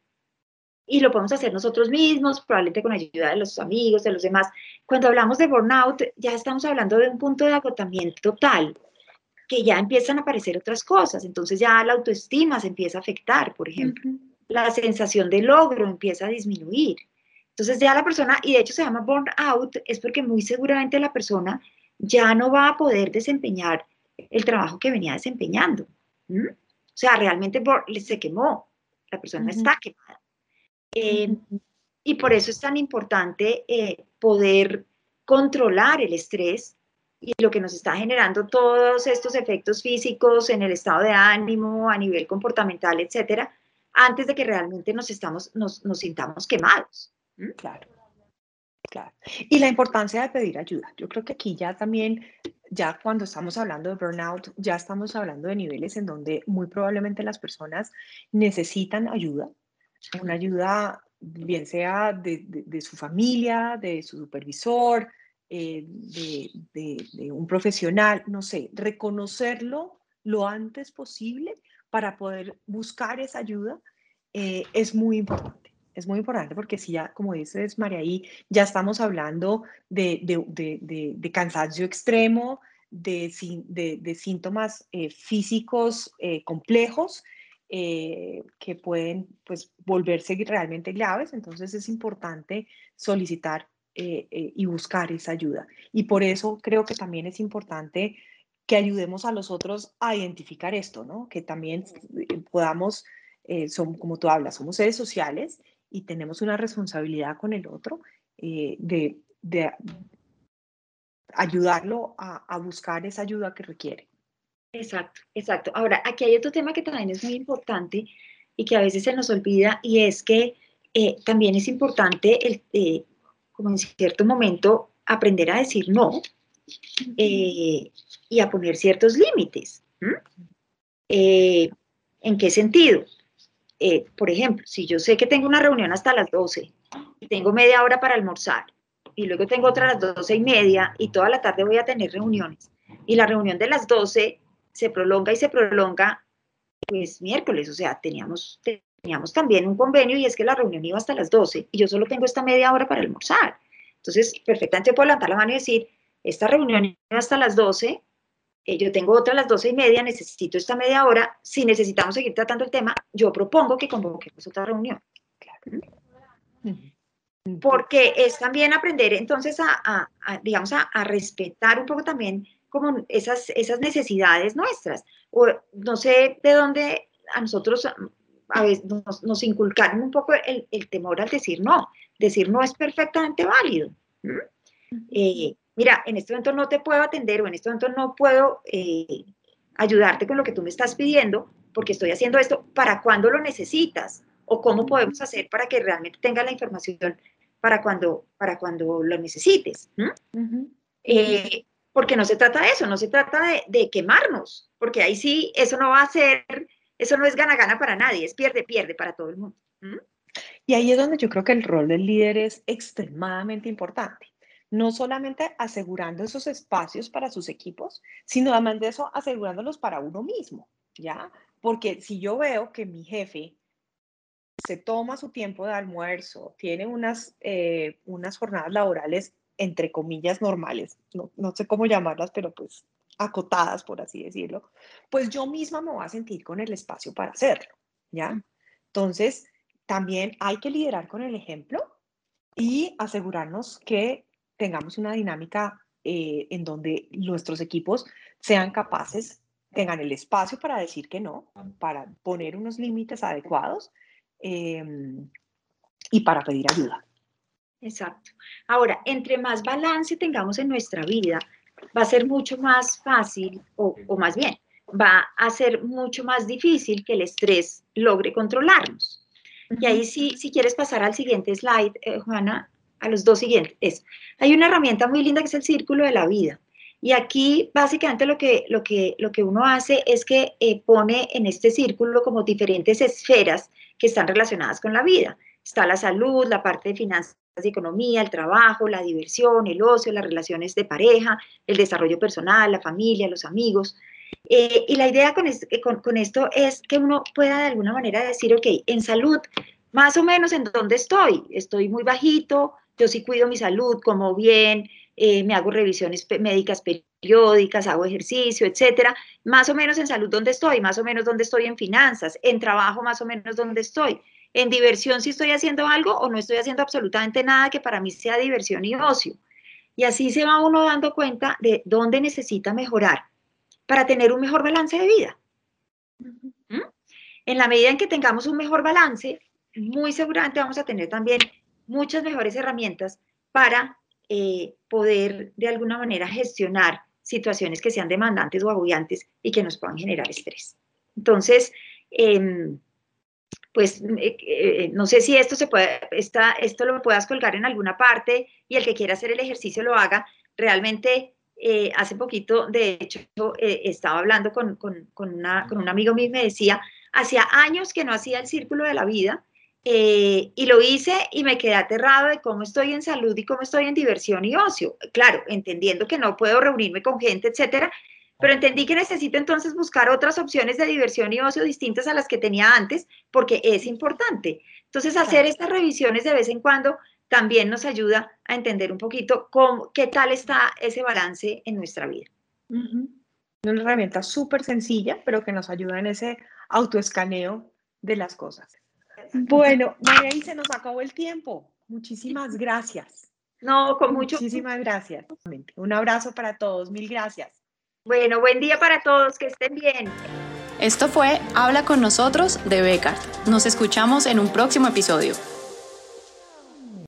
y lo podemos hacer nosotros mismos, probablemente con ayuda de los amigos, de los demás. Cuando hablamos de burnout, ya estamos hablando de un punto de agotamiento total. que ya empiezan a aparecer otras cosas. Entonces ya la autoestima se empieza a afectar, por ejemplo. La sensación de logro empieza a disminuir. Entonces ya la persona, y de hecho se llama burnout, es porque muy seguramente la persona ya no va a poder desempeñar el trabajo que venía desempeñando. O sea, realmente se quemó, la persona está quemada. Eh, y por eso es tan importante eh, poder controlar el estrés y lo que nos está generando todos estos efectos físicos en el estado de ánimo, a nivel comportamental, etcétera, antes de que realmente nos, estamos, nos, nos sintamos quemados. Claro, Y la importancia de pedir ayuda. Yo creo que aquí ya también, ya cuando estamos hablando de burnout, ya estamos hablando de niveles en donde muy probablemente las personas necesitan ayuda, una ayuda bien sea de, su familia, de su supervisor, eh, de, de, un profesional, no sé, reconocerlo lo antes posible para poder buscar esa ayuda eh, es muy importante. Es muy importante porque si ya, como dices María, ahí ya estamos hablando de, cansancio extremo, de, síntomas eh, físicos complejos eh, que pueden pues, volverse realmente graves, entonces es importante solicitar eh, eh, y buscar esa ayuda. Y por eso creo que también es importante que ayudemos a los otros a identificar esto, ¿no? Que también podamos, son, como tú hablas, somos seres sociales y tenemos una responsabilidad con el otro de, de, ayudarlo a, a buscar esa ayuda que requiere. Exacto, exacto. Ahora, aquí hay otro tema que también es muy importante y que a veces se nos olvida y es que eh, también es importante, el, eh, como en cierto momento, aprender a decir no eh, y a poner ciertos límites. ¿En qué sentido? Por ejemplo, si yo sé que tengo una reunión hasta las 12 y tengo media hora para almorzar y luego tengo otra a las 12 y media y toda la tarde voy a tener reuniones y la reunión de las 12 se prolonga y se prolonga, pues miércoles, o sea, teníamos, teníamos también un convenio y es que la reunión iba hasta las 12 y yo solo tengo esta media hora para almorzar. Entonces, perfectamente puedo levantar la mano y decir, esta reunión iba hasta las 12, eh, yo tengo otra a las 12 y media, necesito esta media hora, si necesitamos seguir tratando el tema, yo propongo que convoquemos otra reunión. Porque es también aprender entonces a, digamos, a, a respetar un poco también como esas, esas necesidades nuestras. O no sé de dónde a nosotros a veces nos, nos inculcaron un poco el, el, temor al decir no. Decir no es perfectamente válido. Eh, mira, en este momento no te puedo atender o en este momento no puedo eh, ayudarte con lo que tú me estás pidiendo porque estoy haciendo esto para cuando lo necesitas o cómo podemos hacer para que realmente tenga la información para cuando, para cuando lo necesites porque no se trata de eso, no se trata de, quemarnos, porque ahí sí, eso no va a ser, eso no es gana-gana para nadie, es pierde-pierde para todo el mundo. Y ahí es donde yo creo que el rol del líder es extremadamente importante. No solamente asegurando esos espacios para sus equipos, sino además de eso, asegurándolos para uno mismo, ¿ya? Porque si yo veo que mi jefe se toma su tiempo de almuerzo, tiene unas, eh, unas jornadas laborales entre comillas, normales, no, no sé cómo llamarlas, pero pues acotadas, por así decirlo, pues yo misma me voy a sentir con el espacio para hacerlo, ¿ya? Entonces, también hay que liderar con el ejemplo y asegurarnos que tengamos una dinámica eh, en donde nuestros equipos sean capaces, tengan el espacio para decir que no, para poner unos límites adecuados em, y para pedir ayuda. Exacto. Ahora, entre más balance tengamos en nuestra vida, va a ser mucho más fácil, o, más bien, va a ser mucho más difícil que el estrés logre controlarnos. Y ahí sí, si quieres pasar al siguiente slide, eh, Juana, a los dos siguientes. hay una herramienta muy linda que es el círculo de la vida. Y aquí básicamente lo que, lo que, lo que uno hace es que eh, pone en este círculo como diferentes esferas que están relacionadas con la vida. Está la salud, la parte de finanzas de economía, el trabajo, la diversión, el ocio, las relaciones de pareja, el desarrollo personal, la familia, los amigos. Eh, y la idea eh, con, esto es que uno pueda de alguna manera decir, ok, en salud, más o menos en dónde estoy. Estoy muy bajito, yo sí cuido mi salud, como bien, eh, me hago revisiones médicas periódicas, hago ejercicio, etcétera, más o menos en salud donde estoy, más o menos donde estoy en finanzas, en trabajo más o menos donde estoy, en diversión si estoy haciendo algo o no estoy haciendo absolutamente nada que para mí sea diversión y ocio. Y así se va uno dando cuenta de dónde necesita mejorar para tener un mejor balance de vida. ¿Mm? En la medida en que tengamos un mejor balance, muy seguramente vamos a tener también muchas mejores herramientas para eh, poder de alguna manera gestionar situaciones que sean demandantes o agobiantes y que nos puedan generar estrés. Entonces, em, pues eh, eh, no sé si esto se puede, esto lo puedas colgar en alguna parte y el que quiera hacer el ejercicio lo haga. Realmente, hace poquito, de hecho, estaba hablando con, con, con un amigo mío y me decía, hacía años que no hacía el círculo de la vida eh, y lo hice y me quedé aterrado de cómo estoy en salud y cómo estoy en diversión y ocio. Claro, entendiendo que no puedo reunirme con gente, etcétera, pero entendí que necesito entonces buscar otras opciones de diversión y ocio distintas a las que tenía antes, porque es importante. Entonces, hacer estas revisiones de vez en cuando también nos ayuda a entender un poquito cómo, qué tal está ese balance en nuestra vida. Una herramienta súper sencilla, pero que nos ayuda en ese autoescaneo de las cosas. Bueno, María, y se nos acabó el tiempo. Muchísimas gracias. No, con mucho. Muchísimas gracias. Un abrazo para todos. Mil gracias. Bueno, buen día para todos. Que estén bien. Esto fue Habla con nosotros de Becar. Nos escuchamos en un próximo episodio.